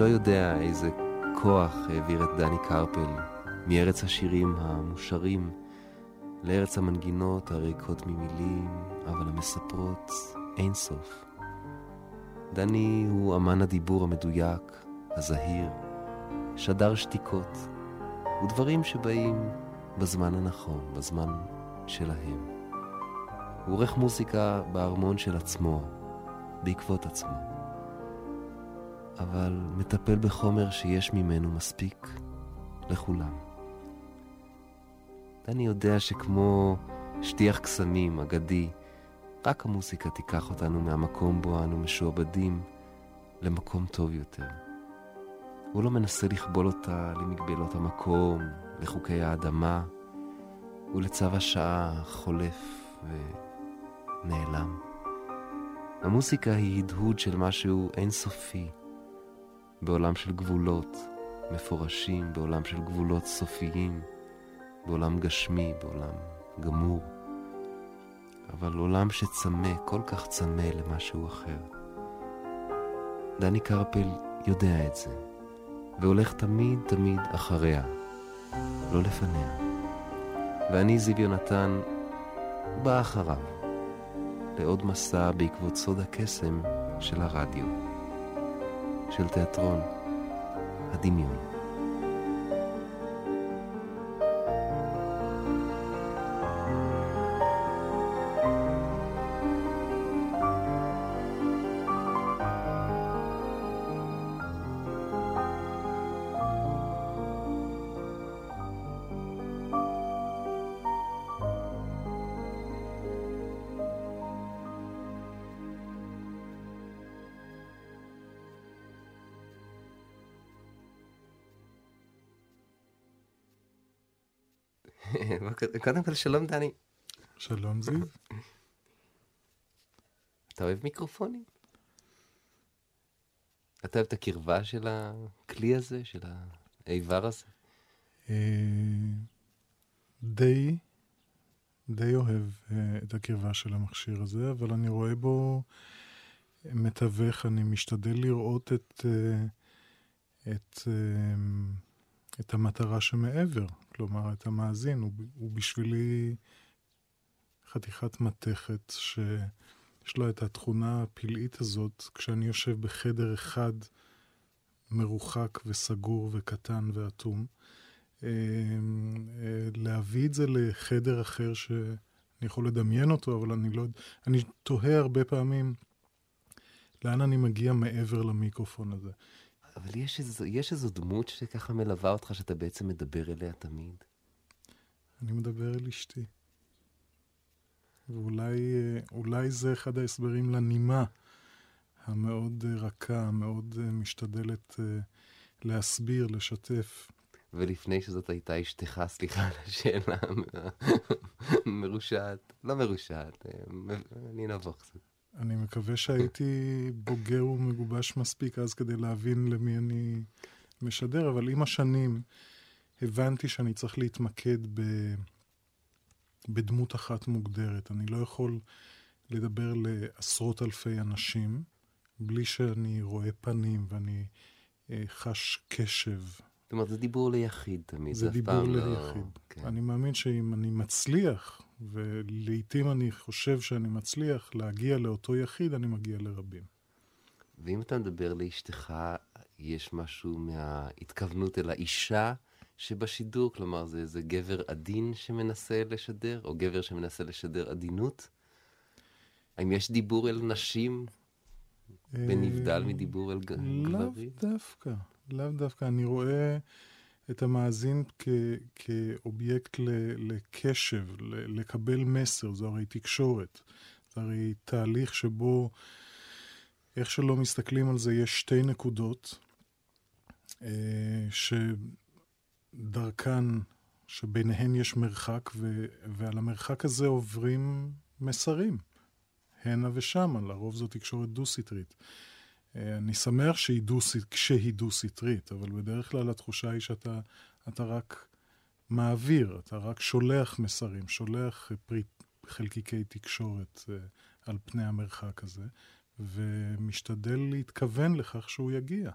לא יודע איזה כוח העביר את דני קרפל מארץ השירים המושרים לארץ המנגינות הריקות ממילים, אבל המספרות אין סוף. דני הוא אמן הדיבור המדויק, הזהיר, שדר שתיקות, ודברים שבאים בזמן הנכון, בזמן שלהם. הוא עורך מוזיקה בארמון של עצמו, בעקבות עצמו, אבל מטפל בחומר שיש ממנו מספיק לכולם. דני יודע שכמו שטיח קסמים אגדי, רק המוסיקה תיקח אותנו מהמקום בו אנו משועבדים למקום טוב יותר. הוא לא מנסה לכבול אותה למגבלות המקום, לחוקי האדמה ולצו השעה החולף ונעלם. המוסיקה היא הדהוד של משהו אינסופי, בעולם של גבולות מפורשים, בעולם של גבולות סופיים, בעולם גשמי, בעולם גמור. אבל עולם שצמא, כל כך צמא למשהו אחר. דני קרפל יודע את זה, והולך תמיד תמיד אחריה, לא לפניה. ואני, זיו יונתן, בא אחריו, לעוד מסע בעקבות סוד הקסם של הרדיו, של תיאטרון הדמיון. קודם כל שלום דני. שלום זיו. אתה אוהב מיקרופונים? אתה אוהב את הקרבה של הכלי הזה, של האיבר הזה? אה, די, די אוהב אה, את הקרבה של המכשיר הזה, אבל אני רואה בו מתווך, אני משתדל לראות את, אה, את, את המטרה שמעבר. כלומר, את המאזין, הוא, הוא בשבילי חתיכת מתכת שיש לו את התכונה הפלאית הזאת, כשאני יושב בחדר אחד מרוחק וסגור וקטן ואטום, אה, אה, להביא את זה לחדר אחר שאני יכול לדמיין אותו, אבל אני לא... אני תוהה הרבה פעמים לאן אני מגיע מעבר למיקרופון הזה. אבל יש איזו, יש איזו דמות שככה מלווה אותך, שאתה בעצם מדבר אליה תמיד. אני מדבר אל אשתי. ואולי זה אחד ההסברים לנימה המאוד רכה, המאוד משתדלת אה, להסביר, לשתף. ולפני שזאת הייתה אשתך, סליחה על השאלה מרושעת, לא מרושעת, אה, אני נבוך קצת. אני מקווה שהייתי בוגר ומגובש מספיק אז כדי להבין למי אני משדר, אבל עם השנים הבנתי שאני צריך להתמקד ב... בדמות אחת מוגדרת. אני לא יכול לדבר לעשרות אלפי אנשים בלי שאני רואה פנים ואני אה, חש קשב. זאת אומרת, זה דיבור ליחיד תמיד, זה, זה דיבור ליחיד. לא... כן. אני מאמין שאם אני מצליח ולעיתים אני חושב שאני מצליח להגיע לאותו יחיד, אני מגיע לרבים. ואם אתה מדבר לאשתך, יש משהו מההתכוונות אל האישה שבשידור? כלומר, זה איזה גבר עדין שמנסה לשדר, או גבר שמנסה לשדר עדינות? האם יש דיבור אל נשים בנבדל מדיבור אל גברים? לאו דווקא, לאו דווקא. אני רואה... את המאזין כ, כאובייקט ל, לקשב, ל, לקבל מסר, זה הרי תקשורת. זה הרי תהליך שבו, איך שלא מסתכלים על זה, יש שתי נקודות אה, שדרכן, שביניהן יש מרחק, ו, ועל המרחק הזה עוברים מסרים, הנה ושמה, לרוב זו תקשורת דו-סטרית. אה, אני שמח שהיא דו, כשהיא דו-סטרית, אבל בדרך כלל התחושה היא שאתה אתה רק מעביר, אתה רק שולח מסרים, שולח אה, פרי, חלקיקי תקשורת אה, על פני המרחק הזה, ומשתדל להתכוון לכך שהוא יגיע.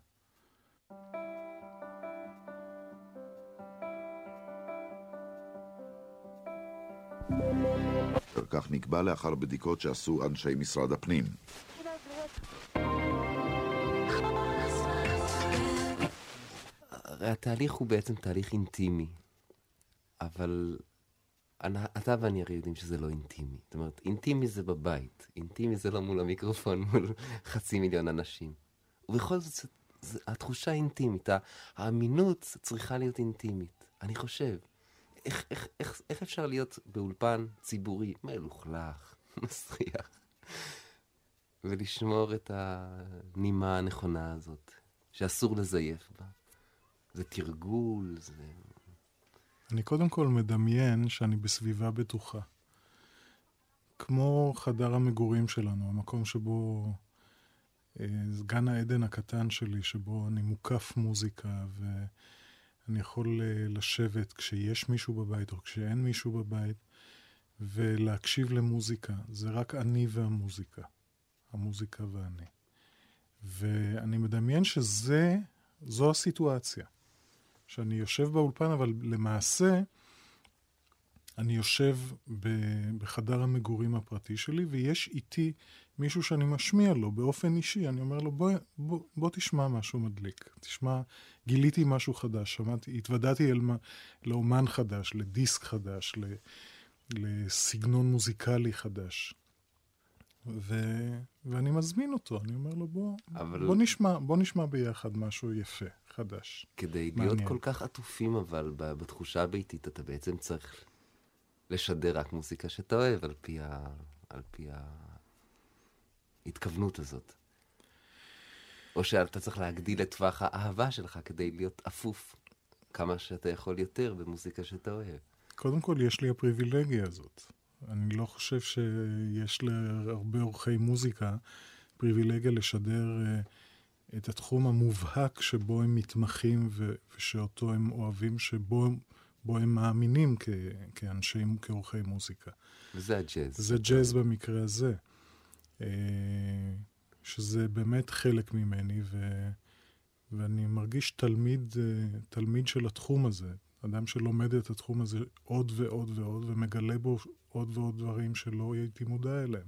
כך נקבע לאחר בדיקות שעשו אנשי משרד הפנים. הרי התהליך הוא בעצם תהליך אינטימי, אבל אתה ואני הרי יודעים שזה לא אינטימי. זאת אומרת, אינטימי זה בבית, אינטימי זה לא מול המיקרופון, מול חצי מיליון אנשים. ובכל זאת, זה, התחושה אינטימית, האמינות צריכה להיות אינטימית, אני חושב. איך, איך, איך, איך אפשר להיות באולפן ציבורי מלוכלך, מסריח, ולשמור את הנימה הנכונה הזאת, שאסור לזייף בה? זה תרגול, זה... אני קודם כל מדמיין שאני בסביבה בטוחה. כמו חדר המגורים שלנו, המקום שבו... אה, גן העדן הקטן שלי, שבו אני מוקף מוזיקה, ואני יכול אה, לשבת כשיש מישהו בבית או כשאין מישהו בבית, ולהקשיב למוזיקה. זה רק אני והמוזיקה. המוזיקה ואני. ואני מדמיין שזה, זו הסיטואציה. שאני יושב באולפן, אבל למעשה אני יושב בחדר המגורים הפרטי שלי, ויש איתי מישהו שאני משמיע לו באופן אישי. אני אומר לו, בוא, בוא, בוא תשמע משהו מדליק. תשמע, גיליתי משהו חדש, שמעתי, התוודעתי אל, לאומן חדש, לדיסק חדש, לסגנון מוזיקלי חדש. ו... ואני מזמין אותו, אני אומר לו, בוא, אבל... בוא, נשמע, בוא נשמע ביחד משהו יפה, חדש. כדי מעניין. להיות כל כך עטופים, אבל בתחושה הביתית, אתה בעצם צריך לשדר רק מוזיקה שאתה אוהב, על פי, ה... על פי ההתכוונות הזאת. או שאתה צריך להגדיל את טווח האהבה שלך כדי להיות אפוף כמה שאתה יכול יותר במוזיקה שאתה אוהב. קודם כל, יש לי הפריבילגיה הזאת. אני לא חושב שיש להרבה עורכי מוזיקה פריבילגיה לשדר uh, את התחום המובהק שבו הם מתמחים ו- ושאותו הם אוהבים, שבו בו הם מאמינים כ- כאנשי, כעורכי מוזיקה. וזה הג'אז. זה ג'אז במקרה הזה. Uh, שזה באמת חלק ממני, ו- ואני מרגיש תלמיד, uh, תלמיד של התחום הזה. אדם שלומד את התחום הזה עוד ועוד ועוד, ומגלה בו עוד ועוד דברים שלא הייתי מודע אליהם.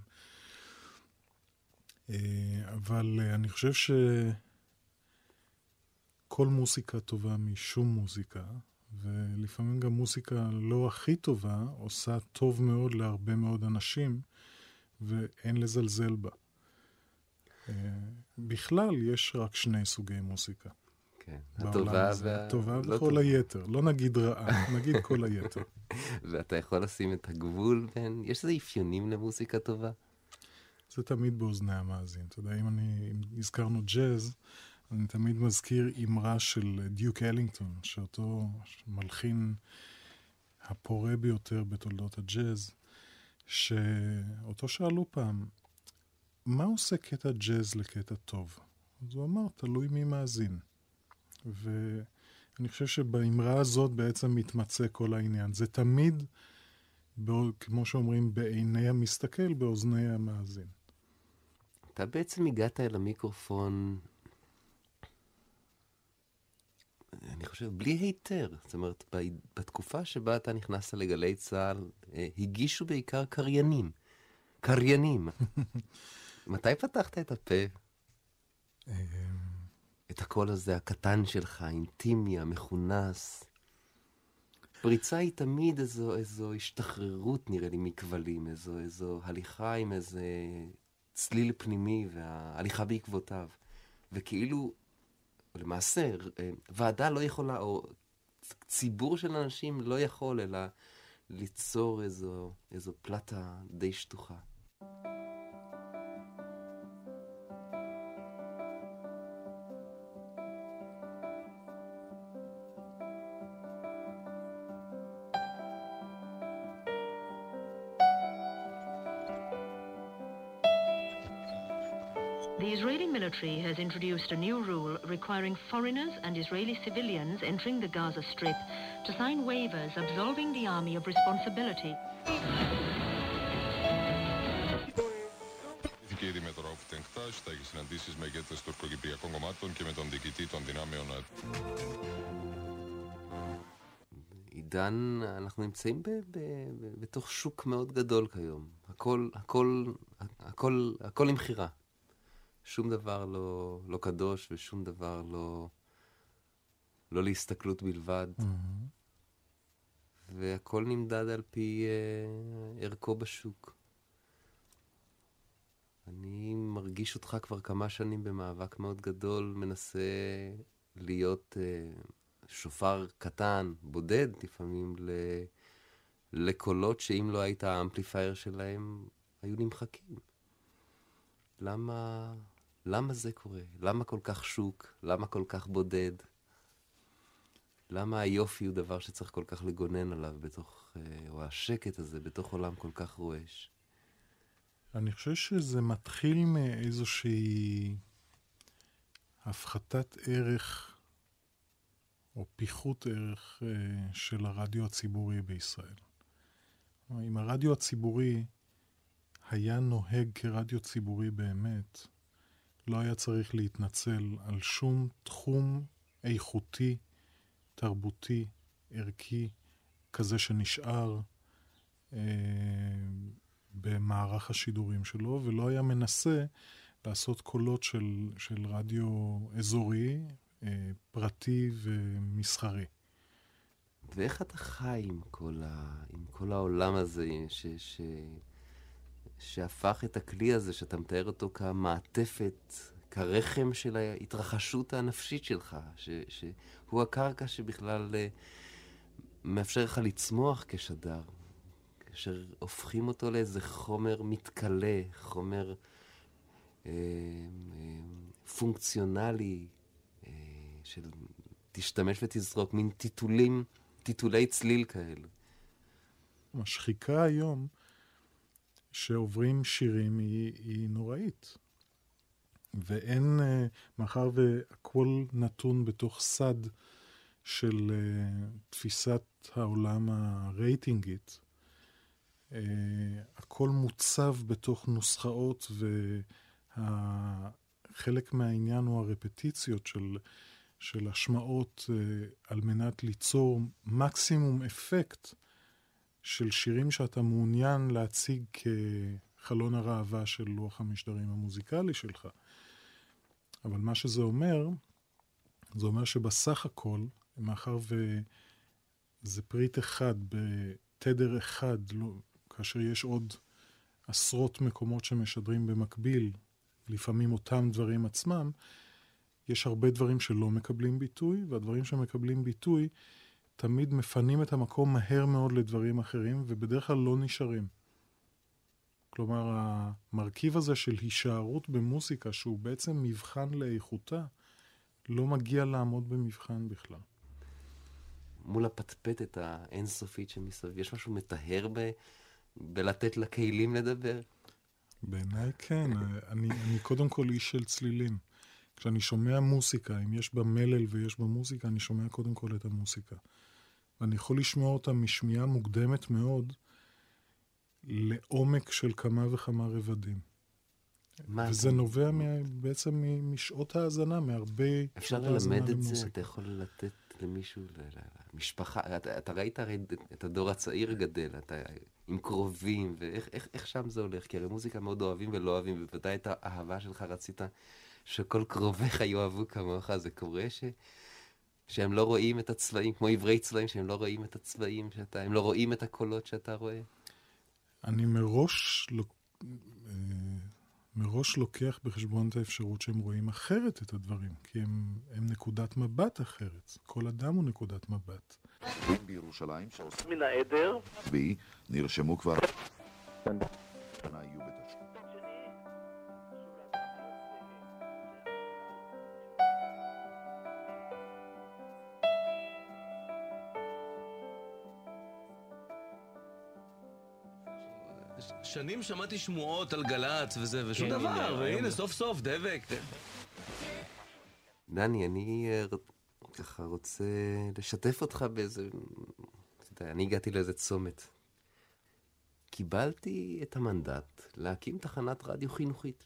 אה, אבל אה, אני חושב שכל מוסיקה טובה משום מוזיקה, ולפעמים גם מוסיקה לא הכי טובה, עושה טוב מאוד להרבה מאוד אנשים, ואין לזלזל בה. אה, בכלל, יש רק שני סוגי מוזיקה. כן, הטובה וה... הטובה לא וכל היתר. לא נגיד רעה, נגיד כל היתר. ואתה יכול לשים את הגבול בין... יש איזה אפיונים למוזיקה טובה? זה תמיד באוזני המאזין. אתה יודע, אם אני... אם הזכרנו ג'אז, אני תמיד מזכיר אמרה של דיוק אלינגטון, שאותו מלחין הפורה ביותר בתולדות הג'אז, שאותו שאלו פעם, מה עושה קטע ג'אז לקטע טוב? אז הוא אמר, תלוי מי מאזין. ואני חושב שבאמרה הזאת בעצם מתמצא כל העניין. זה תמיד, כמו שאומרים, בעיני המסתכל, באוזני המאזין. אתה בעצם הגעת אל המיקרופון, אני חושב, בלי היתר. זאת אומרת, בתקופה שבה אתה נכנסת לגלי צה"ל, אה, הגישו בעיקר קריינים. קריינים. מתי פתחת את הפה? את הקול הזה הקטן שלך, האינטימי, המכונס. פריצה היא תמיד איזו, איזו השתחררות, נראה לי, מכבלים, איזו, איזו הליכה עם איזה צליל פנימי וההליכה בעקבותיו. וכאילו, למעשה, ועדה לא יכולה, או ציבור של אנשים לא יכול, אלא ליצור איזו, איזו פלטה די שטוחה. military has introduced a new rule requiring foreigners and Israeli civilians entering the Gaza Strip to sign waivers absolving the army of responsibility. θα έχει συναντήσεις με ηγέτες τουρκοκυπριακών κομμάτων και με τον διοικητή των δυνάμεων בעידן, אנחנו נמצאים ב, ב, ב, בתוך שוק מאוד גדול כיום. הכל, הכל, הכל, הכל למכירה. שום דבר לא, לא קדוש ושום דבר לא, לא להסתכלות בלבד. Mm-hmm. והכל נמדד על פי uh, ערכו בשוק. אני מרגיש אותך כבר כמה שנים במאבק מאוד גדול, מנסה להיות uh, שופר קטן, בודד לפעמים, ל... לקולות שאם לא היית האמפליפייר שלהם, היו נמחקים. למה, למה זה קורה? למה כל כך שוק? למה כל כך בודד? למה היופי הוא דבר שצריך כל כך לגונן עליו בתוך, אה, או השקט הזה בתוך עולם כל כך רועש? אני חושב שזה מתחיל מאיזושהי הפחתת ערך או פיחות ערך אה, של הרדיו הציבורי בישראל. אם הרדיו הציבורי היה נוהג כרדיו ציבורי באמת, לא היה צריך להתנצל על שום תחום איכותי, תרבותי, ערכי, כזה שנשאר אה, במערך השידורים שלו, ולא היה מנסה לעשות קולות של, של רדיו אזורי, אה, פרטי ומסחרי. ואיך אתה חי עם כל, ה... עם כל העולם הזה, ש... ש... שהפך את הכלי הזה, שאתה מתאר אותו כמעטפת, כרחם של ההתרחשות הנפשית שלך, ש... שהוא הקרקע שבכלל אה, מאפשר לך לצמוח כשדר, כאשר הופכים אותו לאיזה חומר מתכלה, חומר אה, אה, פונקציונלי, של תשתמש ותזרוק, מין טיטולים, טיטולי צליל כאלה. השחיקה היום שעוברים שירים היא, היא נוראית. ואין, אה, מאחר והכל נתון בתוך סד של uh, תפיסת העולם הרייטינגית, uh, הכל מוצב בתוך נוסחאות, וחלק מהעניין הוא הרפטיציות של של השמעות אה, על מנת ליצור מקסימום אפקט של שירים שאתה מעוניין להציג כחלון הראווה של לוח המשדרים המוזיקלי שלך. אבל מה שזה אומר, זה אומר שבסך הכל, מאחר וזה פריט אחד בתדר אחד, לא, כאשר יש עוד עשרות מקומות שמשדרים במקביל, לפעמים אותם דברים עצמם, יש הרבה דברים שלא מקבלים ביטוי, והדברים שמקבלים ביטוי תמיד מפנים את המקום מהר מאוד לדברים אחרים, ובדרך כלל לא נשארים. כלומר, המרכיב הזה של הישארות במוסיקה, שהוא בעצם מבחן לאיכותה, לא מגיע לעמוד במבחן בכלל. מול הפטפטת האינסופית שמסביב, יש משהו מטהר ב... בלתת לכלים לדבר? בעיניי כן. אני, אני קודם כל איש של צלילים. כשאני שומע מוסיקה, אם יש בה מלל ויש בה מוזיקה, אני שומע קודם כל את המוסיקה. ואני יכול לשמוע אותה משמיעה מוקדמת מאוד לעומק של כמה וכמה רבדים. וזה אתה... נובע מה, בעצם משעות ההאזנה, מהרבה אפשר ללמד את זה? אתה יכול לתת למישהו, למשפחה, אתה, אתה ראית הרי את הדור הצעיר גדל, אתה עם קרובים, ואיך איך, איך שם זה הולך? כי הרי מוזיקה מאוד אוהבים ולא אוהבים, ובוודאי את האהבה שלך רצית שכל קרוביך יאהבו כמוך, זה קורה ש... שהם לא רואים את הצבעים, כמו עברי צבעים, שהם לא רואים את הצבעים שאתה, הם לא רואים את הקולות שאתה רואה? אני מראש, לא, מראש לוקח בחשבון את האפשרות שהם רואים אחרת את הדברים, כי הם, הם נקודת מבט אחרת. כל אדם הוא נקודת מבט. בירושלים שעושים מן העדר. בי נרשמו כבר. שנים שמעתי שמועות על גל"צ וזה, ושום כן, דבר, והנה, סוף סוף, דבק. דני, אני אה, ככה רוצה לשתף אותך באיזה... אתה יודע, אני הגעתי לאיזה צומת. קיבלתי את המנדט להקים תחנת רדיו חינוכית.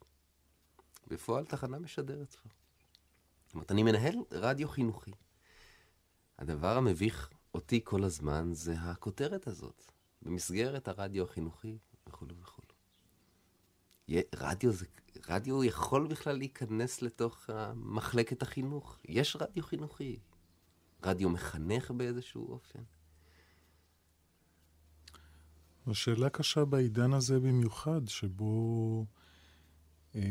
בפועל תחנה משדרת כבר. זאת אומרת, אני מנהל רדיו חינוכי. הדבר המביך אותי כל הזמן זה הכותרת הזאת, במסגרת הרדיו החינוכי וכולו וכולו. רדיו, זה, רדיו יכול בכלל להיכנס לתוך מחלקת החינוך. יש רדיו חינוכי. רדיו מחנך באיזשהו אופן. זו שאלה קשה בעידן הזה במיוחד, שבו אה,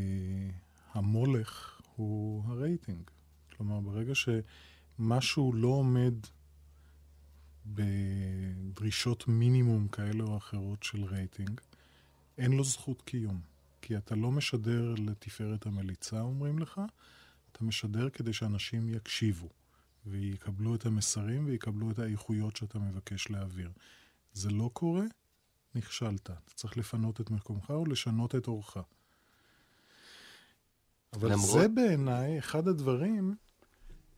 המולך הוא הרייטינג. כלומר, ברגע שמשהו לא עומד בדרישות מינימום כאלה או אחרות של רייטינג, אין לו זכות קיום. כי אתה לא משדר לתפארת המליצה, אומרים לך, אתה משדר כדי שאנשים יקשיבו, ויקבלו את המסרים ויקבלו את האיכויות שאתה מבקש להעביר. זה לא קורה, נכשלת. אתה צריך לפנות את מקומך או לשנות את אורך. אבל למרות... זה בעיניי אחד הדברים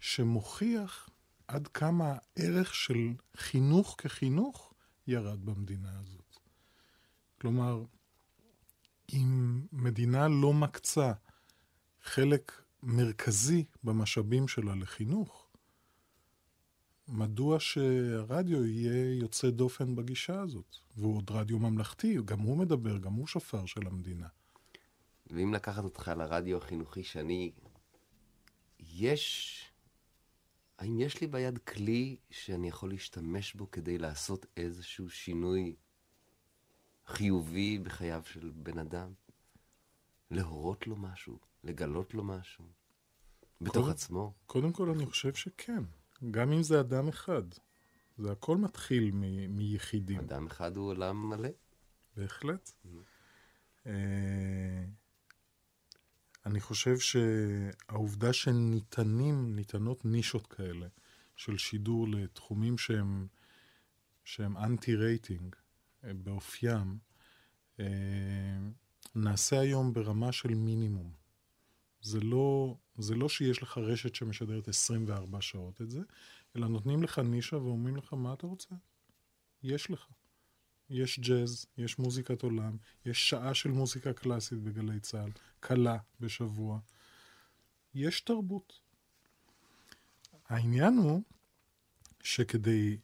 שמוכיח עד כמה הערך של חינוך כחינוך ירד במדינה הזאת. כלומר, אם מדינה לא מקצה חלק מרכזי במשאבים שלה לחינוך, מדוע שהרדיו יהיה יוצא דופן בגישה הזאת? והוא עוד רדיו ממלכתי, גם הוא מדבר, גם הוא שופר של המדינה. ואם לקחת אותך לרדיו החינוכי שאני... יש... האם יש לי ביד כלי שאני יכול להשתמש בו כדי לעשות איזשהו שינוי חיובי בחייו של בן אדם? להורות לו משהו? לגלות לו משהו? בתוך קודם, עצמו? קודם כל, אני חושב שכן. גם אם זה אדם אחד. זה הכל מתחיל מ- מיחידים. אדם אחד הוא עולם מלא. בהחלט. Mm-hmm. אני חושב שהעובדה שניתנים, ניתנות נישות כאלה של שידור לתחומים שהם, שהם אנטי רייטינג באופיים, אה, נעשה היום ברמה של מינימום. זה לא, זה לא שיש לך רשת שמשדרת 24 שעות את זה, אלא נותנים לך נישה ואומרים לך מה אתה רוצה. יש לך. יש ג'אז, יש מוזיקת עולם, יש שעה של מוזיקה קלאסית בגלי צה"ל, קלה בשבוע. יש תרבות. העניין הוא שכדי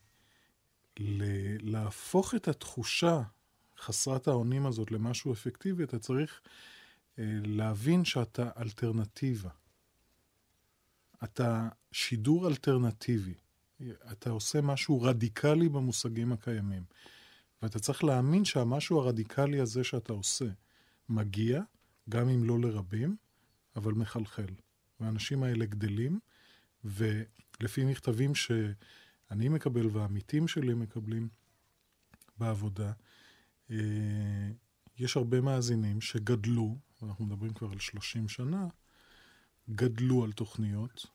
ל- להפוך את התחושה חסרת האונים הזאת למשהו אפקטיבי, אתה צריך אה, להבין שאתה אלטרנטיבה. אתה שידור אלטרנטיבי. אתה עושה משהו רדיקלי במושגים הקיימים. ואתה צריך להאמין שהמשהו הרדיקלי הזה שאתה עושה מגיע, גם אם לא לרבים, אבל מחלחל. והאנשים האלה גדלים, ולפי מכתבים שאני מקבל והעמיתים שלי מקבלים בעבודה, אה, יש הרבה מאזינים שגדלו, אנחנו מדברים כבר על 30 שנה, גדלו על תוכניות,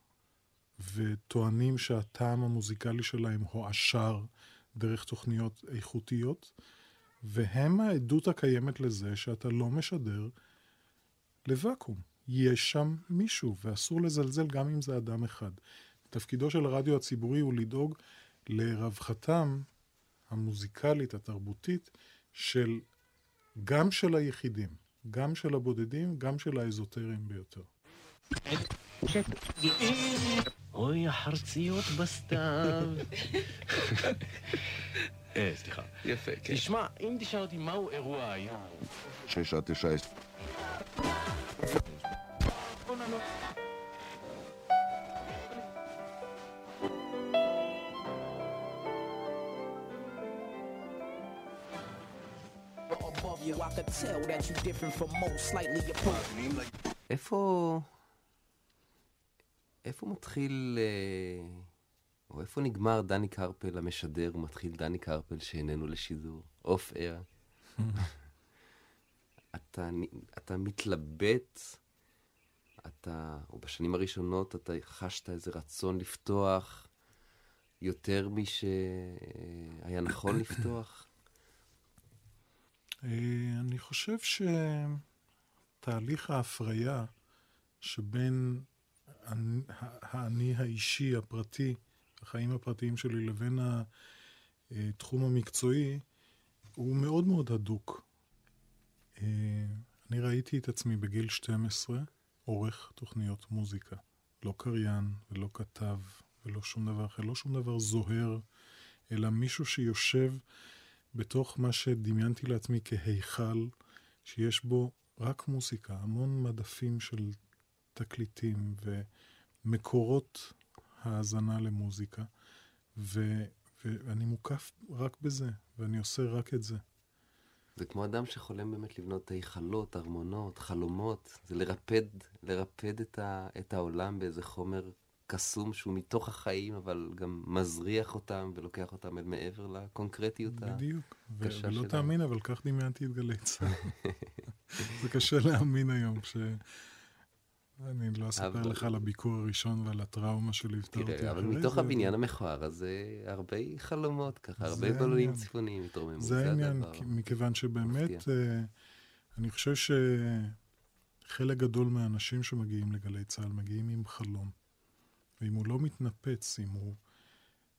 וטוענים שהטעם המוזיקלי שלהם הועשר דרך תוכניות איכותיות, והם העדות הקיימת לזה שאתה לא משדר לוואקום. יש שם מישהו, ואסור לזלזל גם אם זה אדם אחד. תפקידו של הרדיו הציבורי הוא לדאוג לרווחתם המוזיקלית, התרבותית, של, גם של היחידים, גם של הבודדים, גם של האזוטריים ביותר. אוי, החרציות בסתיו. אה, סליחה. יפה, כן. תשמע, אם תשאל אותי מהו אירוע היום... שש עד תשע עשרה. איפה... איפה מתחיל, אה, או איפה נגמר דני קרפל המשדר ומתחיל דני קרפל שאיננו לשידור? אוף אר. אתה, אתה מתלבט, אתה, או בשנים הראשונות אתה חשת איזה רצון לפתוח יותר משהיה נכון לפתוח? אה, אני חושב שתהליך ההפריה שבין האני האישי, הפרטי, החיים הפרטיים שלי, לבין התחום המקצועי, הוא מאוד מאוד הדוק. אה, אני ראיתי את עצמי בגיל 12 עורך תוכניות מוזיקה. לא קריין ולא כתב ולא שום דבר אחר, לא שום דבר זוהר אלא מישהו שיושב בתוך מה שדמיינתי לעצמי כהיכל, שיש בו רק מוזיקה, המון מדפים של תקליטים ומקורות האזנה למוזיקה, ו, ואני מוקף רק בזה, ואני עושה רק את זה. זה כמו אדם שחולם באמת לבנות היכלות, ארמונות, חלומות, זה לרפד, לרפד את, ה, את העולם באיזה חומר קסום שהוא מתוך החיים, אבל גם מזריח אותם ולוקח אותם אל מעבר לקונקרטיות בדיוק. הקשה שלהם. ולא תאמין, אבל כך דמיינתי את גלי צה"ל. זה קשה להאמין היום, ש... אני לא אספר לך על הביקור הראשון ועל הטראומה שליוותה אותי זה. אבל מתוך הבניין המכוער הזה, הרבה חלומות ככה, הרבה בלונים צפוניים התרוממו. זה העניין, מכיוון שבאמת, אה, אני חושב שחלק גדול מהאנשים שמגיעים לגלי צה"ל מגיעים עם חלום. ואם הוא לא מתנפץ, אם הוא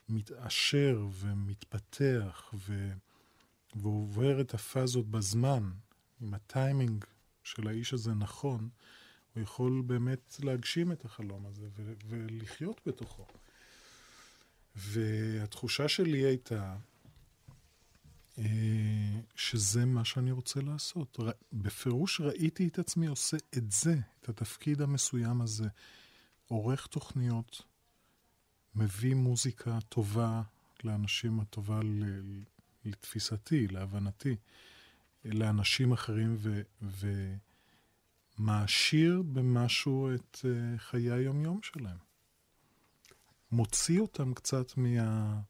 מתעשר ומתפתח ו... ועובר את הפאזות בזמן, אם הטיימינג של האיש הזה נכון, הוא יכול באמת להגשים את החלום הזה ו- ולחיות בתוכו. והתחושה שלי הייתה אה, שזה מה שאני רוצה לעשות. בפירוש ראיתי את עצמי עושה את זה, את התפקיד המסוים הזה. עורך תוכניות, מביא מוזיקה טובה לאנשים, הטובה לתפיסתי, להבנתי, לאנשים אחרים, ו... ו- מעשיר במשהו את uh, חיי היומיום שלהם. מוציא אותם קצת מה...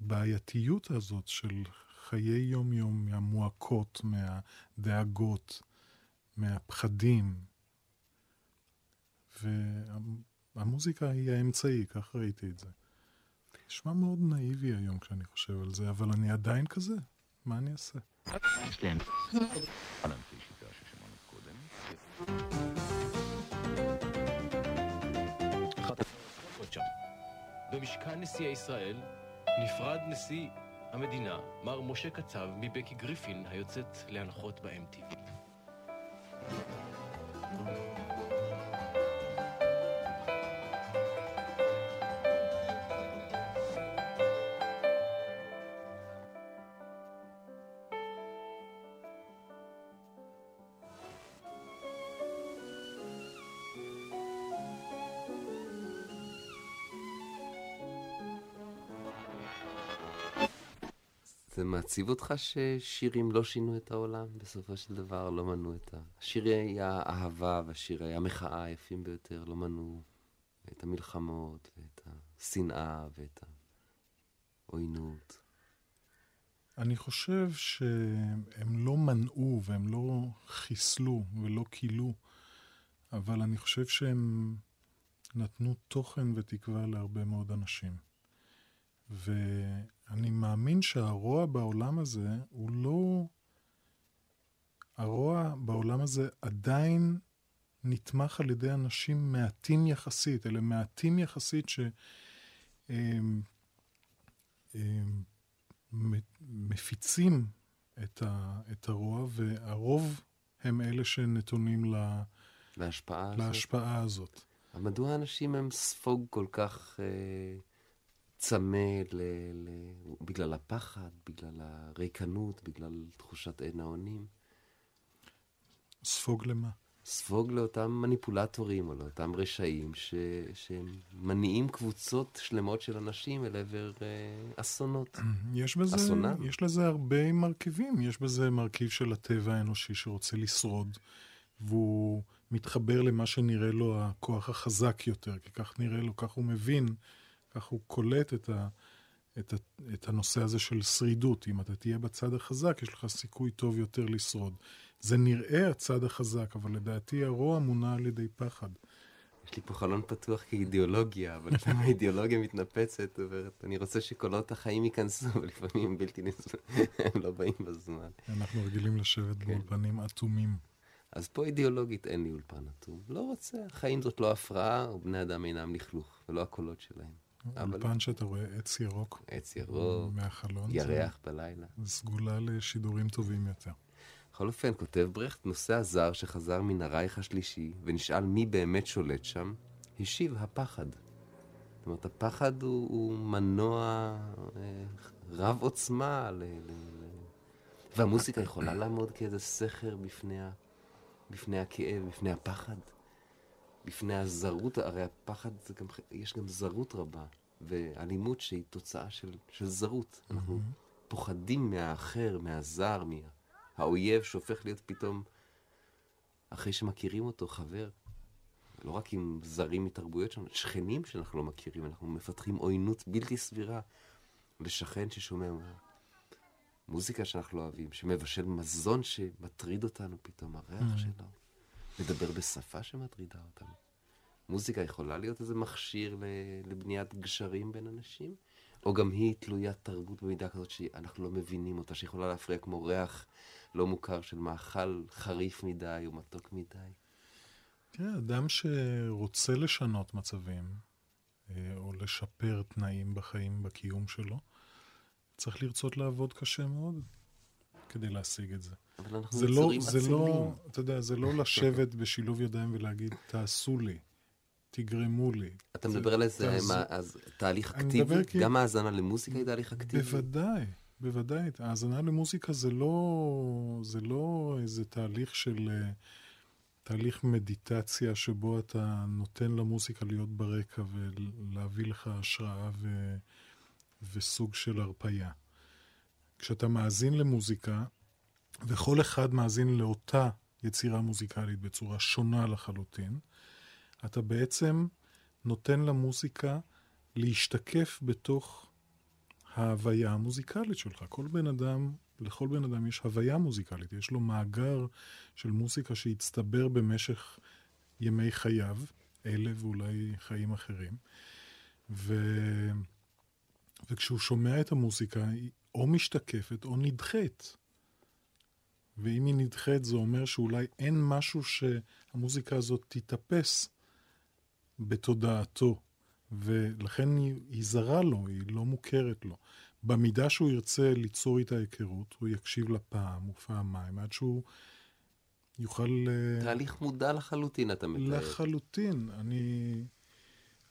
מהבעייתיות הזאת של חיי יום-יום, מהמועקות, מהדאגות, מהפחדים. והמוזיקה היא האמצעי, כך ראיתי את זה. נשמע מאוד נאיבי היום כשאני חושב על זה, אבל אני עדיין כזה, מה אני אעשה? במשכן נשיאי ישראל נפרד נשיא המדינה, מר משה קצב, מבקי גריפין היוצאת להנחות ב-MTV. זה מעציב אותך ששירים לא שינו את העולם בסופו של דבר, לא מנעו את ה... שירי האהבה והשירי המחאה היפים ביותר לא מנעו את המלחמות ואת השנאה ואת העוינות. אני חושב שהם לא מנעו והם לא חיסלו ולא כילו, אבל אני חושב שהם נתנו תוכן ותקווה להרבה מאוד אנשים. ואני מאמין שהרוע בעולם הזה הוא לא... הרוע בעולם הזה עדיין נתמך על ידי אנשים מעטים יחסית, אלה מעטים יחסית שמפיצים את, ה, את הרוע, והרוב הם אלה שנתונים לה, להשפעה, להשפעה הזאת. הזאת. מדוע אנשים הם ספוג כל כך... אה... צמא ל, ל, בגלל הפחד, בגלל הריקנות, בגלל תחושת עין האונים. ספוג למה? ספוג לאותם מניפולטורים או לאותם רשעים ש, שמניעים קבוצות שלמות של אנשים אל עבר אה, אסונות. יש בזה, אסונם. יש לזה הרבה מרכיבים. יש בזה מרכיב של הטבע האנושי שרוצה לשרוד, והוא מתחבר למה שנראה לו הכוח החזק יותר, כי כך נראה לו, כך הוא מבין. כך הוא קולט את, ה, את, ה, את הנושא הזה של שרידות. אם אתה תהיה בצד החזק, יש לך סיכוי טוב יותר לשרוד. זה נראה הצד החזק, אבל לדעתי הרוע מונע על ידי פחד. יש לי פה חלון פתוח כאידיאולוגיה, אבל לפעמים האידיאולוגיה מתנפצת, אומרת, אני רוצה שקולות החיים ייכנסו, ולפעמים הם בלתי נסבלים, הם לא באים בזמן. אנחנו רגילים לשבת כן. באולפנים אטומים. אז פה אידיאולוגית אין לי אולפן אטום. לא רוצה, החיים זאת לא הפרעה, ובני אדם אינם לכלוך, ולא הקולות שלהם. אולפן שאתה רואה עץ ירוק. עץ ירוק. מהחלון. ירח בלילה. סגולה לשידורים טובים יותר. בכל אופן, כותב ברכט, נושא הזר שחזר מן הרייך השלישי ונשאל מי באמת שולט שם, השיב הפחד. זאת אומרת, הפחד הוא, הוא מנוע אה, רב עוצמה, ל, ל, ל... והמוזיקה יכולה לעמוד כאיזה סכר בפני, ה, בפני הכאב, בפני הפחד, בפני הזרות, הרי הפחד, גם, יש גם זרות רבה, ואלימות שהיא תוצאה של, של זרות. Mm-hmm. אנחנו פוחדים מהאחר, מהזר, מהאויב שהופך להיות פתאום, אחרי שמכירים אותו, חבר. לא רק עם זרים מתרבויות שלנו, שכנים שאנחנו לא מכירים, אנחנו מפתחים עוינות בלתי סבירה לשכן ששומע מוזיקה שאנחנו לא אוהבים, שמבשל מזון שמטריד אותנו פתאום, הריח mm. שלו, מדבר בשפה שמטרידה אותנו. מוזיקה יכולה להיות איזה מכשיר לבניית גשרים בין אנשים, או גם היא תלוית תרבות במידה כזאת שאנחנו לא מבינים אותה, שיכולה להפריע כמו ריח לא מוכר של מאכל חריף מדי או מתוק מדי. כן, אדם שרוצה לשנות מצבים, אה, או לשפר תנאים בחיים, בקיום שלו, צריך לרצות לעבוד קשה מאוד כדי להשיג את זה. אבל אנחנו זה לא, זה לא, אתה יודע, זה לא לשבת בשילוב ידיים ולהגיד, תעשו לי, תגרמו לי. אתה זה, מדבר על איזה מה, אז, תהליך אקטיבי? כי... גם האזנה למוזיקה היא תהליך אקטיבי? בוודאי, בוודאי. האזנה למוזיקה זה לא, זה לא איזה תהליך של... Uh, תהליך מדיטציה שבו אתה נותן למוזיקה להיות ברקע ולהביא לך השראה ו... וסוג של הרפייה. כשאתה מאזין למוזיקה, וכל אחד מאזין לאותה יצירה מוזיקלית בצורה שונה לחלוטין, אתה בעצם נותן למוזיקה להשתקף בתוך ההוויה המוזיקלית שלך. כל בן אדם לכל בן אדם יש הוויה מוזיקלית, יש לו מאגר של מוזיקה שהצטבר במשך ימי חייו, אלה ואולי חיים אחרים. ו... וכשהוא שומע את המוזיקה, או משתקפת או נדחית. ואם היא נדחית, זה אומר שאולי אין משהו שהמוזיקה הזאת תתאפס בתודעתו, ולכן היא, היא זרה לו, היא לא מוכרת לו. במידה שהוא ירצה ליצור איתה היכרות, הוא יקשיב לה פעם ופעמיים, עד שהוא יוכל... אה, תהליך מודע לחלוטין, אתה מתאר. לחלוטין. אני,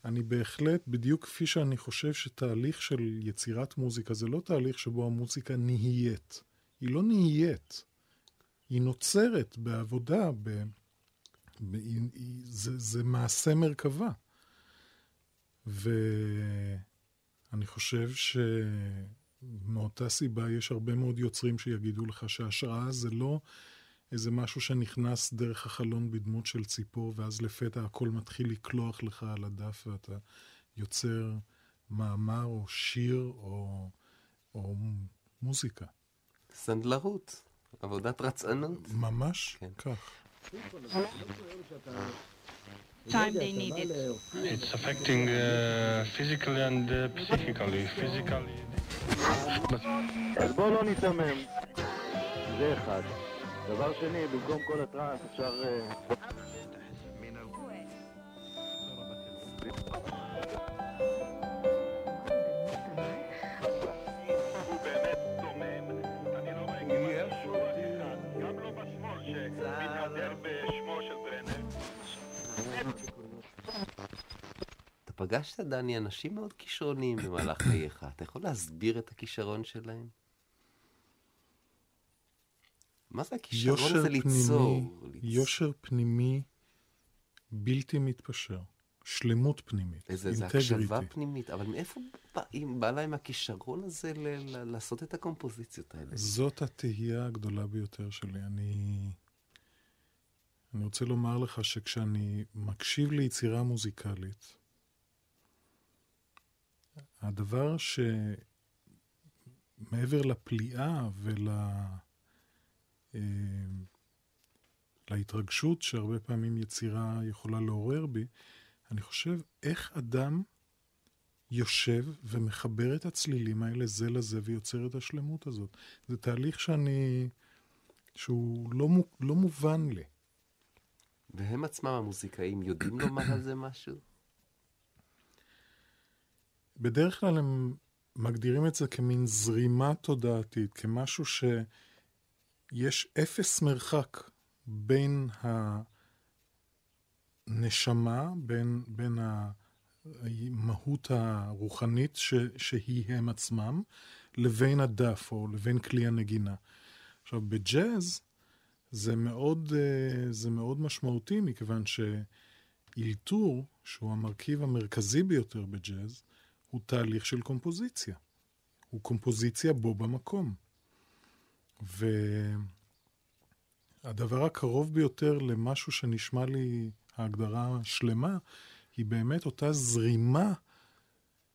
אני בהחלט, בדיוק כפי שאני חושב שתהליך של יצירת מוזיקה זה לא תהליך שבו המוזיקה נהיית. היא לא נהיית. היא נוצרת בעבודה, ב, ב, היא, זה, זה מעשה מרכבה. ו... אני חושב שמאותה סיבה יש הרבה מאוד יוצרים שיגידו לך שהשראה זה לא איזה משהו שנכנס דרך החלון בדמות של ציפור, ואז לפתע הכל מתחיל לקלוח לך על הדף ואתה יוצר מאמר או שיר או, או מוזיקה. סנדלרות, עבודת רצענות. ממש כן. כך. time they need it. It's affecting uh, physically and uh, psychically. Physically. אז בואו לא ניתמם. זה אחד. דבר שני, במקום כל הטראנס אפשר... פגשת, דני, אנשים מאוד כישרוניים במהלך חייך. אתה יכול להסביר את הכישרון שלהם? מה זה הכישרון הזה ליצור? יושר פנימי בלתי מתפשר. שלמות פנימית, איזה, איזה הקשבה פנימית, אבל מאיפה בא, בא להם הכישרון הזה ל, ל, לעשות את הקומפוזיציות האלה? זאת התהייה הגדולה ביותר שלי. אני, אני רוצה לומר לך שכשאני מקשיב ליצירה מוזיקלית, הדבר שמעבר לפליאה ול... אה, להתרגשות שהרבה פעמים יצירה יכולה לעורר בי, אני חושב איך אדם יושב ומחבר את הצלילים האלה זה לזה ויוצר את השלמות הזאת. זה תהליך שאני... שהוא לא, לא מובן לי. והם עצמם המוזיקאים יודעים לומר על זה משהו? בדרך כלל הם מגדירים את זה כמין זרימה תודעתית, כמשהו שיש אפס מרחק בין הנשמה, בין, בין המהות הרוחנית ש, שהיא הם עצמם, לבין הדף או לבין כלי הנגינה. עכשיו, בג'אז זה מאוד, אה, זה מאוד משמעותי, מכיוון שאילתור, שהוא המרכיב המרכזי ביותר בג'אז, הוא תהליך של קומפוזיציה. הוא קומפוזיציה בו במקום. והדבר הקרוב ביותר למשהו שנשמע לי ההגדרה שלמה, היא באמת אותה זרימה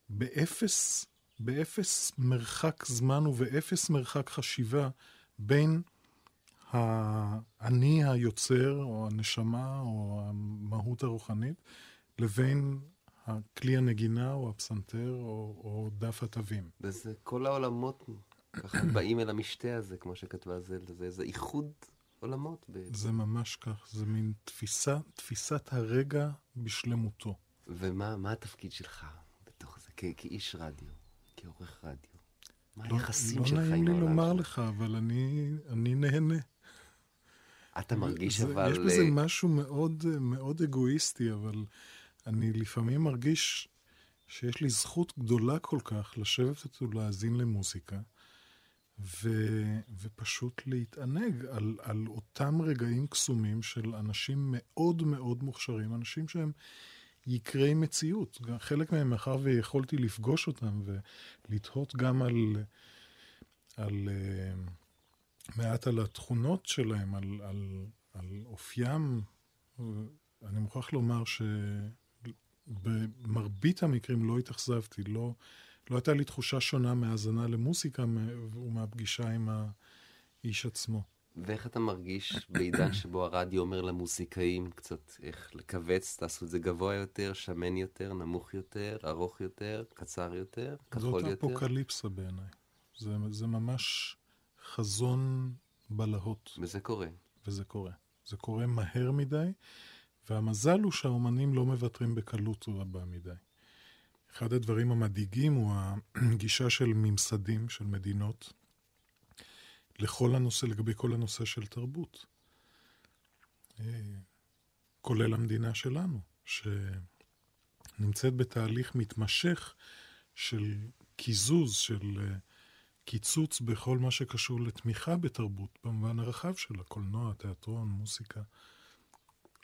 באפס, באפס מרחק זמן ובאפס מרחק חשיבה בין האני היוצר, או הנשמה, או המהות הרוחנית, לבין הכלי הנגינה, או הפסנתר, או, או דף התווים. וזה כל העולמות ככה באים אל המשתה הזה, כמו שכתבה זלדה, זה איזה איחוד עולמות בעצם. זה ממש כך, זה מין תפיסה, תפיסת הרגע בשלמותו. ומה התפקיד שלך בתוך זה, כ- כאיש רדיו, כעורך רדיו? מה לא, היחסים לא שלך עם העולם לא נעים לי לומר? לך, אבל אני, אני נהנה. אתה מרגיש זה, אבל... יש בזה אה, משהו מאוד, מאוד אגואיסטי, אבל אני לפעמים מרגיש שיש לי זכות גדולה כל כך לשבת ולהאזין למוזיקה, ו, ופשוט להתענג על, על אותם רגעים קסומים של אנשים מאוד מאוד מוכשרים, אנשים שהם יקרי מציאות. חלק מהם, מאחר ויכולתי לפגוש אותם ולתהות גם על, על uh, מעט על התכונות שלהם, על, על, על אופיים, אני מוכרח לומר שבמרבית המקרים לא התאכזבתי, לא, לא הייתה לי תחושה שונה מהאזנה למוסיקה ומהפגישה עם האיש עצמו. ואיך אתה מרגיש בעידן שבו הרדיו אומר למוזיקאים קצת איך לכווץ, תעשו את זה גבוה יותר, שמן יותר, נמוך יותר, ארוך יותר, קצר יותר, כחול יותר? זאת אפוקליפסה בעיניי. זה, זה ממש חזון בלהות. וזה קורה. וזה קורה. זה קורה מהר מדי, והמזל הוא שהאומנים לא מוותרים בקלות רבה מדי. אחד הדברים המדאיגים הוא הגישה של ממסדים, של מדינות, לכל הנושא, לגבי כל הנושא של תרבות. כולל המדינה שלנו, שנמצאת בתהליך מתמשך של קיזוז, של קיצוץ בכל מה שקשור לתמיכה בתרבות, במובן הרחב שלה, קולנוע, תיאטרון, מוסיקה,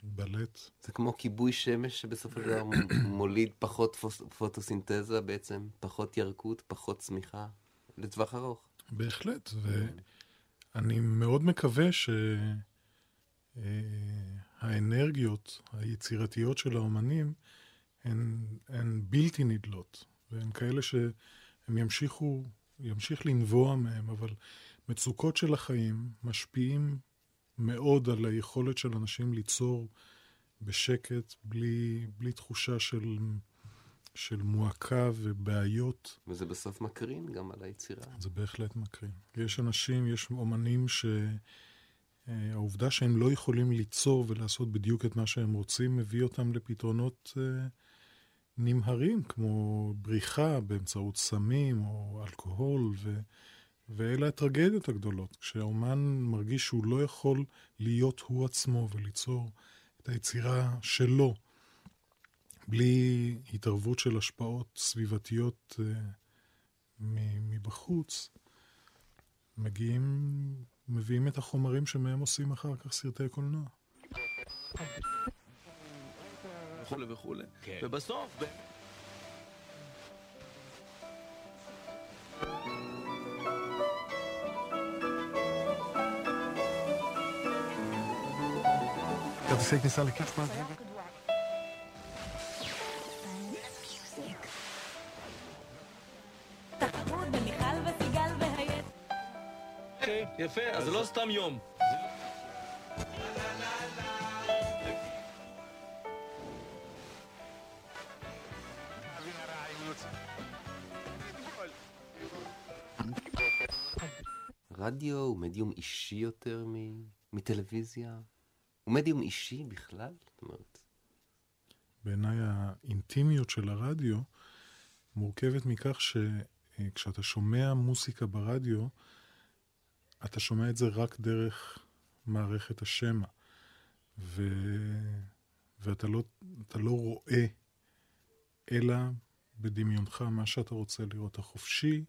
בלט. זה כמו כיבוי שמש שבסופו של דבר מוליד פחות פוטוסינתזה בעצם, פחות ירקות, פחות צמיחה, לטווח ארוך. בהחלט, ואני מאוד מקווה שהאנרגיות היצירתיות של האומנים הן, הן בלתי נדלות, והן כאלה שהם ימשיכו ימשיך לנבוע מהם, אבל מצוקות של החיים משפיעים מאוד על היכולת של אנשים ליצור בשקט, בלי, בלי תחושה של, של מועקה ובעיות. וזה בסוף מקרין גם על היצירה. זה בהחלט מקרין. יש אנשים, יש אומנים שהעובדה שהם לא יכולים ליצור ולעשות בדיוק את מה שהם רוצים, מביא אותם לפתרונות אה, נמהרים, כמו בריחה באמצעות סמים או אלכוהול, ו... ואלה הטרגדיות הגדולות. כשהאומן מרגיש שהוא לא יכול להיות הוא עצמו וליצור את היצירה שלו, בלי התערבות של השפעות סביבתיות uh, מבחוץ, מגיעים, מביאים את החומרים שמהם עושים אחר כך סרטי קולנוע. וכולי וכולי. כן. ובסוף... כרטיסי כניסה לקצמן. יפה, אז זה לא סתם יום. רדיו הוא מדיום אישי יותר מטלוויזיה? הוא מדיום אישי בכלל? בעיניי האינטימיות של הרדיו מורכבת מכך שכשאתה שומע מוסיקה ברדיו, אתה שומע את זה רק דרך מערכת השמע. ו... ואתה לא, לא רואה אלא בדמיונך מה שאתה רוצה לראות. החופשי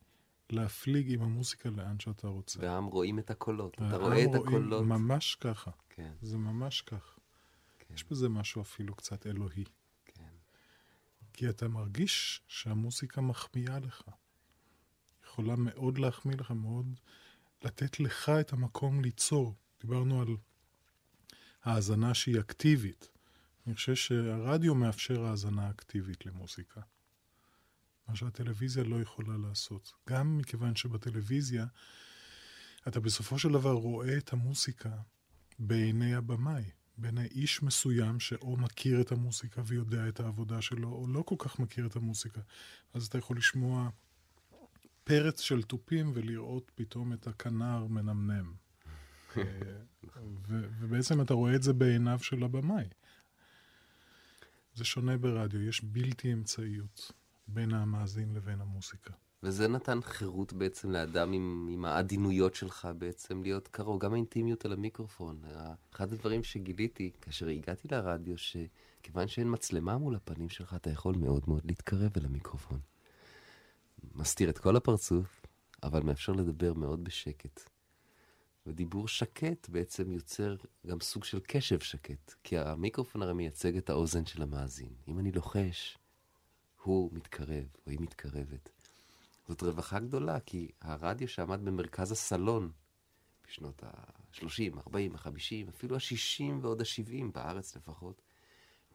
להפליג עם המוסיקה לאן שאתה רוצה. והעם רואים את הקולות, אתה רואה את הקולות. ממש ככה. כן. זה ממש כך. כן. יש בזה משהו אפילו קצת אלוהי. כן. כי אתה מרגיש שהמוסיקה מחמיאה לך. יכולה מאוד להחמיא לך, מאוד לתת לך את המקום ליצור. דיברנו על האזנה שהיא אקטיבית. אני חושב שהרדיו מאפשר האזנה אקטיבית למוזיקה. מה שהטלוויזיה לא יכולה לעשות. גם מכיוון שבטלוויזיה אתה בסופו של דבר רואה את המוסיקה בעיני הבמאי, בעיני איש מסוים שאו מכיר את המוסיקה ויודע את העבודה שלו, או לא כל כך מכיר את המוסיקה. אז אתה יכול לשמוע פרץ של תופים ולראות פתאום את הכנר מנמנם. ו- ובעצם אתה רואה את זה בעיניו של הבמאי. זה שונה ברדיו, יש בלתי אמצעיות בין המאזין לבין המוסיקה. וזה נתן חירות בעצם לאדם עם, עם העדינויות שלך בעצם להיות קרוב, גם האינטימיות על המיקרופון. אחד הדברים שגיליתי כאשר הגעתי לרדיו, שכיוון שאין מצלמה מול הפנים שלך, אתה יכול מאוד מאוד להתקרב אל המיקרופון. מסתיר את כל הפרצוף, אבל מאפשר לדבר מאוד בשקט. ודיבור שקט בעצם יוצר גם סוג של קשב שקט, כי המיקרופון הרי מייצג את האוזן של המאזין. אם אני לוחש, הוא מתקרב, או היא מתקרבת. זאת רווחה גדולה, כי הרדיו שעמד במרכז הסלון בשנות ה-30, 40, ה-50, אפילו ה-60 ועוד ה-70, בארץ לפחות,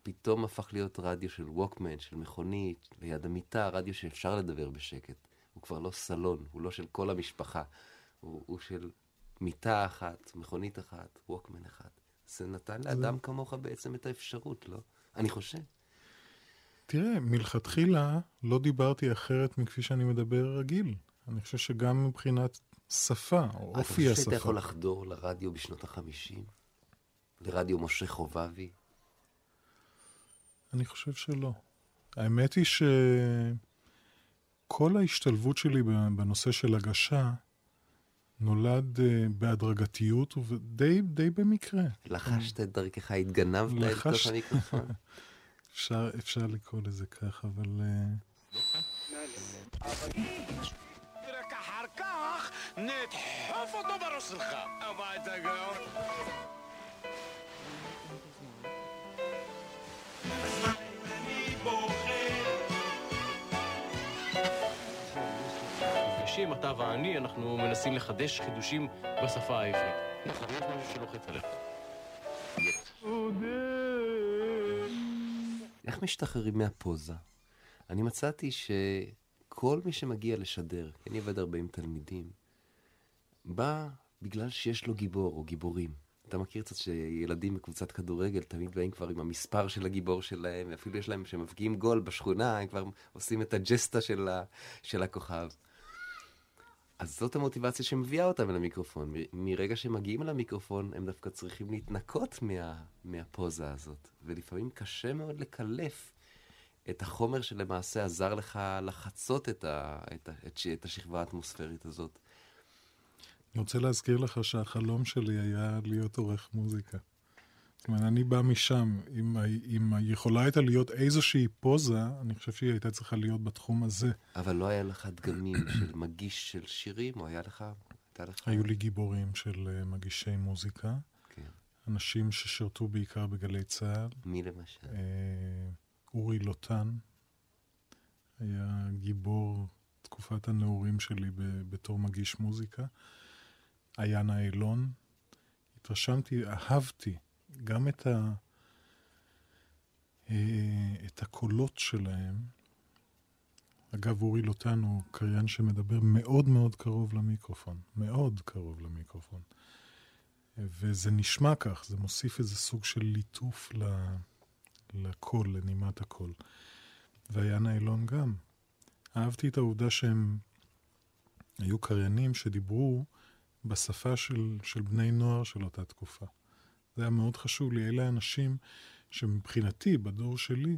פתאום הפך להיות רדיו של ווקמן, של מכונית, ליד המיטה, רדיו שאפשר לדבר בשקט. הוא כבר לא סלון, הוא לא של כל המשפחה, הוא, הוא של מיטה אחת, מכונית אחת, ווקמן אחד. זה נתן לאדם. כמוך בעצם את האפשרות, לא? אני חושב. תראה, מלכתחילה לא דיברתי אחרת מכפי שאני מדבר רגיל. אני חושב שגם מבחינת שפה, או אופי השפה. אתה חושב שאתה יכול לחדור לרדיו בשנות החמישים? לרדיו משה חובבי? אני חושב שלא. האמת היא שכל ההשתלבות שלי בנושא של הגשה נולד uh, בהדרגתיות ודי די במקרה. לחשת את דרכך, התגנבת לחש... אל תוך המיקרופון. אפשר, אפשר לקרוא לזה כך, אבל... Uh... רק אחר כך נדחוף אותו בראש שלך. הביתה גאון. נפגשים, אתה ואני, אנחנו מנסים לחדש חידושים בשפה העברית. נכון, יש משהו שלוחץ עליך. איך משתחררים מהפוזה? אני מצאתי שכל מי שמגיע לשדר, כי אני עובד הרבה עם תלמידים, בא בגלל שיש לו גיבור או גיבורים. אתה מכיר קצת שילדים בקבוצת כדורגל תמיד באים כבר עם המספר של הגיבור שלהם, אפילו יש להם, כשמבקיעים גול בשכונה, הם כבר עושים את הג'סטה של, ה, של הכוכב. אז זאת המוטיבציה שמביאה אותם אל המיקרופון. מרגע שהם מגיעים אל המיקרופון, הם דווקא צריכים להתנקות מה, מהפוזה הזאת. ולפעמים קשה מאוד לקלף את החומר שלמעשה עזר לך לחצות את, ה, את, ה, את, את השכבה האטמוספרית הזאת. אני רוצה להזכיר לך שהחלום שלי היה להיות עורך מוזיקה. אומרת, אני בא משם. אם, אם יכולה הייתה להיות איזושהי פוזה, אני חושב שהיא הייתה צריכה להיות בתחום הזה. אבל לא היה לך דגמים של מגיש של שירים, או היה לך... לך... היו לי גיבורים של uh, מגישי מוזיקה. כן. אנשים ששירתו בעיקר בגלי צה"ל. מי למשל? Uh, אורי לוטן היה גיבור תקופת הנעורים שלי בתור מגיש מוזיקה. עיינה אילון. התרשמתי, אהבתי גם את, ה, אה, את הקולות שלהם. אגב, אורי לוטן הוא קריין שמדבר מאוד מאוד קרוב למיקרופון, מאוד קרוב למיקרופון. וזה נשמע כך, זה מוסיף איזה סוג של ליטוף לקול, לנימת הקול. ויאנה אילון גם. אהבתי את העובדה שהם היו קריינים שדיברו בשפה של, של בני נוער של אותה תקופה. זה היה מאוד חשוב לי. אלה האנשים שמבחינתי, בדור שלי,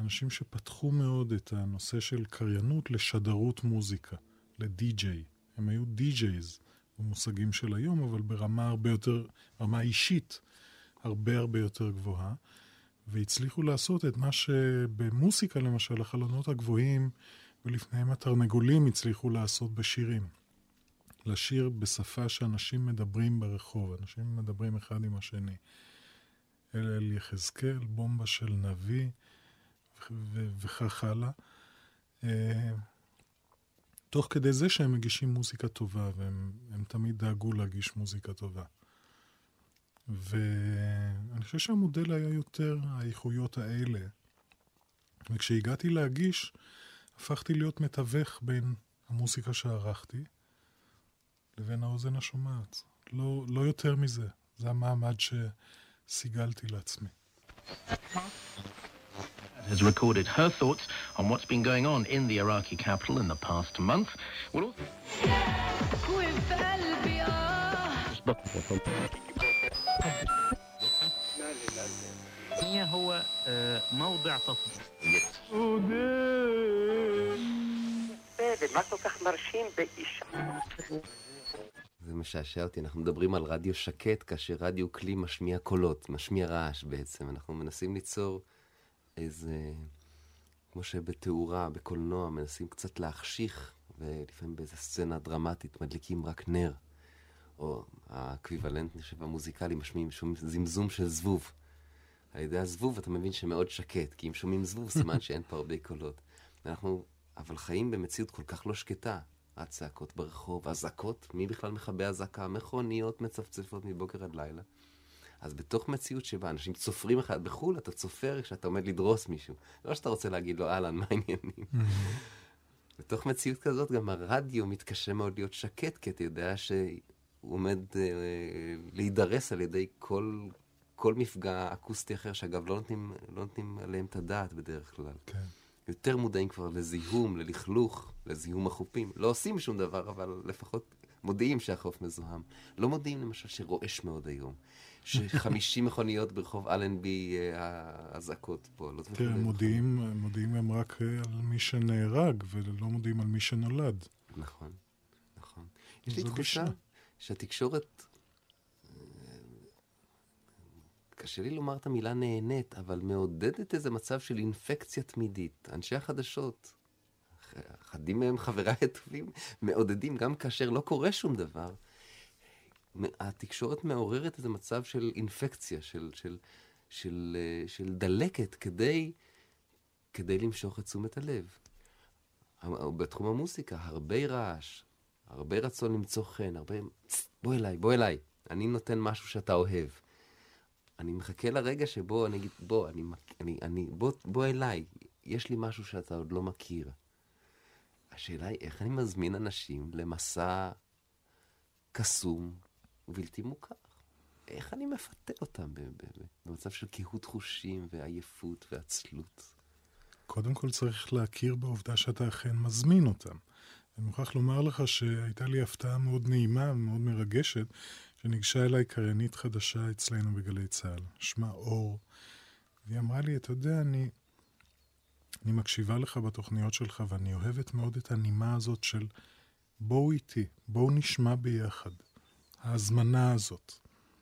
אנשים שפתחו מאוד את הנושא של קריינות לשדרות מוזיקה, לדי-ג'יי. הם היו די-ג'ייז במושגים של היום, אבל ברמה הרבה יותר, רמה אישית הרבה הרבה יותר גבוהה. והצליחו לעשות את מה שבמוסיקה, למשל, החלונות הגבוהים ולפניהם התרנגולים הצליחו לעשות בשירים. לשיר בשפה שאנשים מדברים ברחוב, אנשים מדברים אחד עם השני. אל יחזקאל, בומבה של נביא וכך הלאה. אה, תוך כדי זה שהם מגישים מוזיקה טובה, והם תמיד דאגו להגיש מוזיקה טובה. ואני חושב שהמודל היה יותר האיכויות האלה. וכשהגעתי להגיש, הפכתי להיות מתווך בין המוסיקה שערכתי לבין האוזן השומעת. לא, לא יותר מזה. זה המעמד שסיגלתי לעצמי. has recorded her thoughts on what's been going on in the Iraqi capital in the past month. We'll هو موضع تصديق מה כל כך מרשים באישה? זה משעשע אותי, אנחנו מדברים על רדיו שקט, כאשר רדיו כלי משמיע קולות, משמיע רעש בעצם. אנחנו מנסים ליצור איזה, כמו שבתאורה, בקולנוע, מנסים קצת להחשיך, ולפעמים באיזה סצנה דרמטית מדליקים רק נר. או האקוויוולנט, אני חושב, המוזיקלי, משמיעים שום זמזום של זבוב. על ידי הזבוב אתה מבין שמאוד שקט, כי אם שומעים זבוב, סימן שאין פה הרבה קולות. אנחנו אבל חיים במציאות כל כך לא שקטה. הצעקות ברחוב, אזעקות, מי בכלל מכבה אזעקה? מכוניות מצפצפות מבוקר עד לילה. אז בתוך מציאות שבה אנשים צופרים אחד בחו"ל, אתה צופר כשאתה עומד לדרוס מישהו. לא שאתה רוצה להגיד לו, אהלן, מה העניינים? בתוך מציאות כזאת גם הרדיו מתקשה מאוד להיות שקט, כי אתה יודע שהוא עומד אה, להידרס על ידי כל, כל מפגע אקוסטי אחר, שאגב, לא נותנים, לא נותנים עליהם את הדעת בדרך כלל. כן. יותר מודעים כבר לזיהום, ללכלוך, לזיהום החופים. לא עושים שום דבר, אבל לפחות מודיעים שהחוף מזוהם. לא מודיעים למשל שרועש מאוד היום. שחמישים מכוניות ברחוב אלנבי אה, אזעקות פה. לא תראה, מודיעים, מודיעים הם רק אה, על מי שנהרג, ולא מודיעים על מי שנולד. נכון, נכון. יש לי תחושה שהתקשורת קשה לי לומר את המילה נהנית, אבל מעודדת איזה מצב של אינפקציה תמידית. אנשי החדשות, אחדים מהם חבריי הטובים, מעודדים גם כאשר לא קורה שום דבר. התקשורת מעוררת איזה מצב של אינפקציה, של, של, של, של, של דלקת, כדי, כדי למשוך את תשומת הלב. בתחום המוסיקה, הרבה רעש, הרבה רצון למצוא חן, הרבה... בוא אליי, בוא אליי, אני נותן משהו שאתה אוהב. אני מחכה לרגע שבו אני אגיד, בוא, אני, אני, אני, בוא, בוא אליי, יש לי משהו שאתה עוד לא מכיר. השאלה היא איך אני מזמין אנשים למסע קסום ובלתי מוכר. איך אני מפתה אותם במצב של קהות חושים ועייפות ועצלות? קודם כל צריך להכיר בעובדה שאתה אכן מזמין אותם. אני מוכרח לומר לך שהייתה לי הפתעה מאוד נעימה ומאוד מרגשת שניגשה אליי קריינית חדשה אצלנו בגלי צה"ל, שמה אור, והיא אמרה לי, אתה יודע, אני, אני מקשיבה לך בתוכניות שלך, ואני אוהבת מאוד את הנימה הזאת של בואו איתי, בואו נשמע ביחד. ההזמנה הזאת.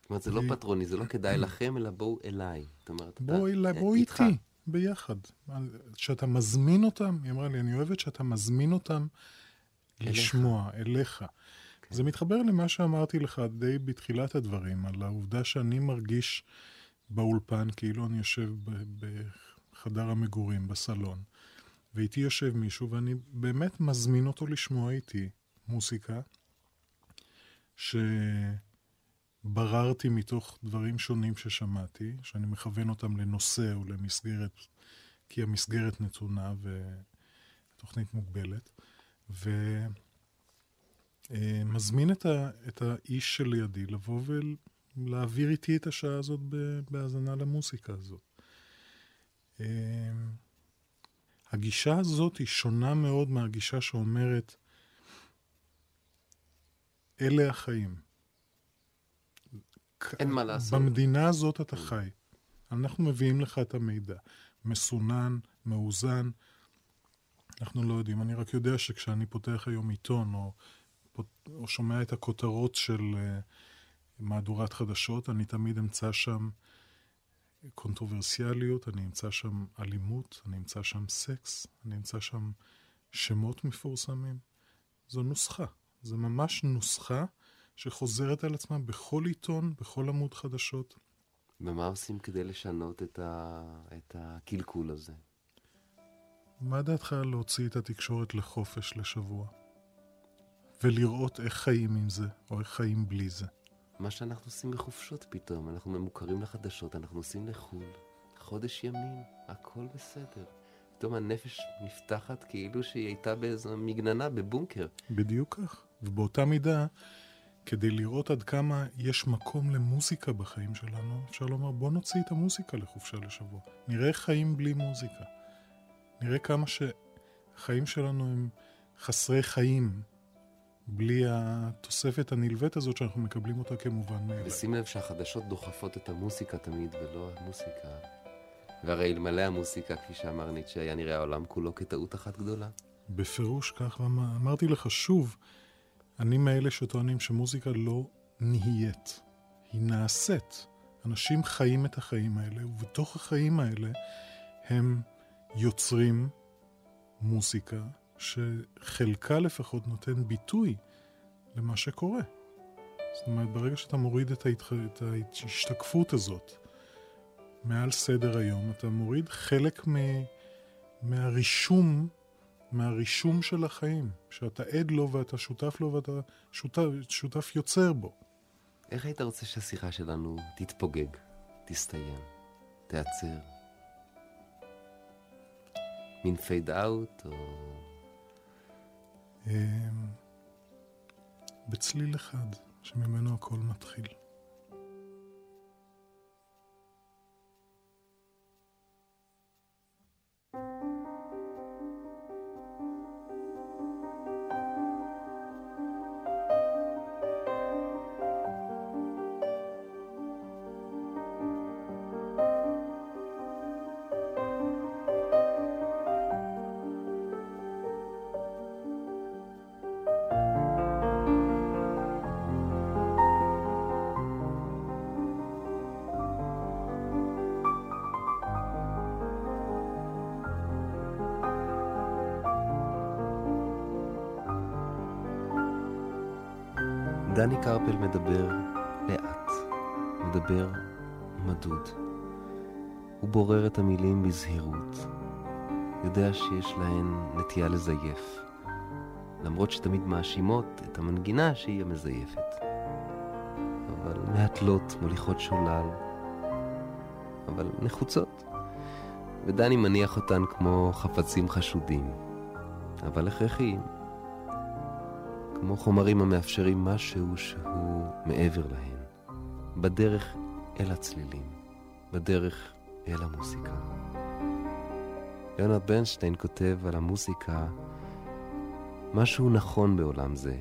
זאת אומרת, זה לא פטרוני, זה לא כדאי לכם, אלא בואו אליי. זאת אומרת, בואו אליי, בואו איתי, ביחד. כשאתה מזמין אותם, היא אמרה לי, אני אוהבת שאתה מזמין אותם לשמוע, אליך. זה מתחבר למה שאמרתי לך די בתחילת הדברים, על העובדה שאני מרגיש באולפן כאילו אני יושב בחדר המגורים, בסלון, ואיתי יושב מישהו, ואני באמת מזמין אותו לשמוע איתי מוסיקה, שבררתי מתוך דברים שונים ששמעתי, שאני מכוון אותם לנושא או למסגרת, כי המסגרת נתונה והתוכנית מוגבלת. ו... אה, מזמין את, ה, את האיש שלידי לבוא ולהעביר איתי את השעה הזאת בהאזנה למוסיקה הזאת. אה, הגישה הזאת היא שונה מאוד מהגישה שאומרת, אלה החיים. אין מה לעשות. במדינה הזאת אתה חי. אנחנו מביאים לך את המידע. מסונן, מאוזן. אנחנו לא יודעים. אני רק יודע שכשאני פותח היום עיתון, או או שומע את הכותרות של uh, מהדורת חדשות, אני תמיד אמצא שם קונטרוברסיאליות, אני אמצא שם אלימות, אני אמצא שם סקס, אני אמצא שם שמות מפורסמים. זו נוסחה. זו ממש נוסחה שחוזרת על עצמה בכל עיתון, בכל עמוד חדשות. ומה עושים כדי לשנות את, ה... את הקלקול הזה? מה דעתך להוציא את התקשורת לחופש לשבוע? ולראות איך חיים עם זה, או איך חיים בלי זה. מה שאנחנו עושים בחופשות פתאום, אנחנו ממוכרים לחדשות, אנחנו נוסעים לחו"ל, חודש ימים, הכל בסדר. פתאום הנפש נפתחת כאילו שהיא הייתה באיזו מגננה, בבונקר. בדיוק כך. ובאותה מידה, כדי לראות עד כמה יש מקום למוזיקה בחיים שלנו, אפשר לומר, בוא נוציא את המוזיקה לחופשה לשבוע. נראה חיים בלי מוזיקה. נראה כמה שהחיים שלנו הם חסרי חיים, בלי התוספת הנלווית הזאת שאנחנו מקבלים אותה כמובן מאליו. ושים לב שהחדשות דוחפות את המוסיקה תמיד, ולא המוסיקה. והרי אלמלא המוסיקה, כפי שאמר ניטשה, היה נראה העולם כולו כטעות אחת גדולה. בפירוש כך, ואמרתי לך שוב, אני מאלה שטוענים שמוזיקה לא נהיית, היא נעשית. אנשים חיים את החיים האלה, ובתוך החיים האלה הם יוצרים מוזיקה שחלקה לפחות נותן ביטוי למה שקורה. זאת אומרת, ברגע שאתה מוריד את, ההתח... את ההשתקפות הזאת מעל סדר היום, אתה מוריד חלק מ... מהרישום, מהרישום של החיים, שאתה עד לו ואתה שותף לו ואתה שותף, שותף יוצר בו. איך היית רוצה שהשיחה שלנו תתפוגג, תסתיים, תיעצר? מין פייד אאוט או... אמ, בצליל אחד שממנו הכל מתחיל. דני קרפל מדבר לאט, מדבר מדוד. הוא בורר את המילים בזהירות. יודע שיש להן נטייה לזייף, למרות שתמיד מאשימות את המנגינה שהיא המזייפת. אבל מהתלות מוליכות שולל, אבל נחוצות. ודני מניח אותן כמו חפצים חשודים, אבל הכרחיים. כמו חומרים המאפשרים משהו שהוא מעבר להן, בדרך אל הצלילים, בדרך אל המוסיקה. ליאונרד ברנשטיין כותב על המוסיקה, משהו נכון בעולם זה.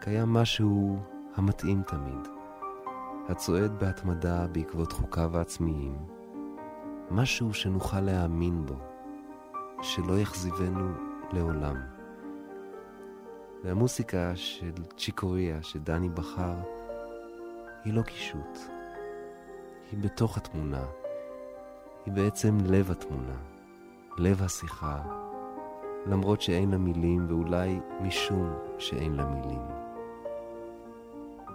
קיים משהו המתאים תמיד, הצועד בהתמדה בעקבות חוקיו העצמיים, משהו שנוכל להאמין בו, שלא יחזיבנו לעולם. והמוסיקה של צ'יקוריה שדני בחר היא לא קישוט, היא בתוך התמונה, היא בעצם לב התמונה, לב השיחה, למרות שאין לה מילים ואולי משום שאין לה מילים.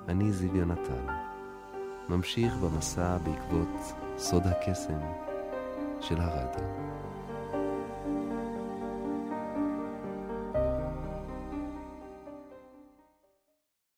אני זיו יונתן, ממשיך במסע בעקבות סוד הקסם של הרדיו.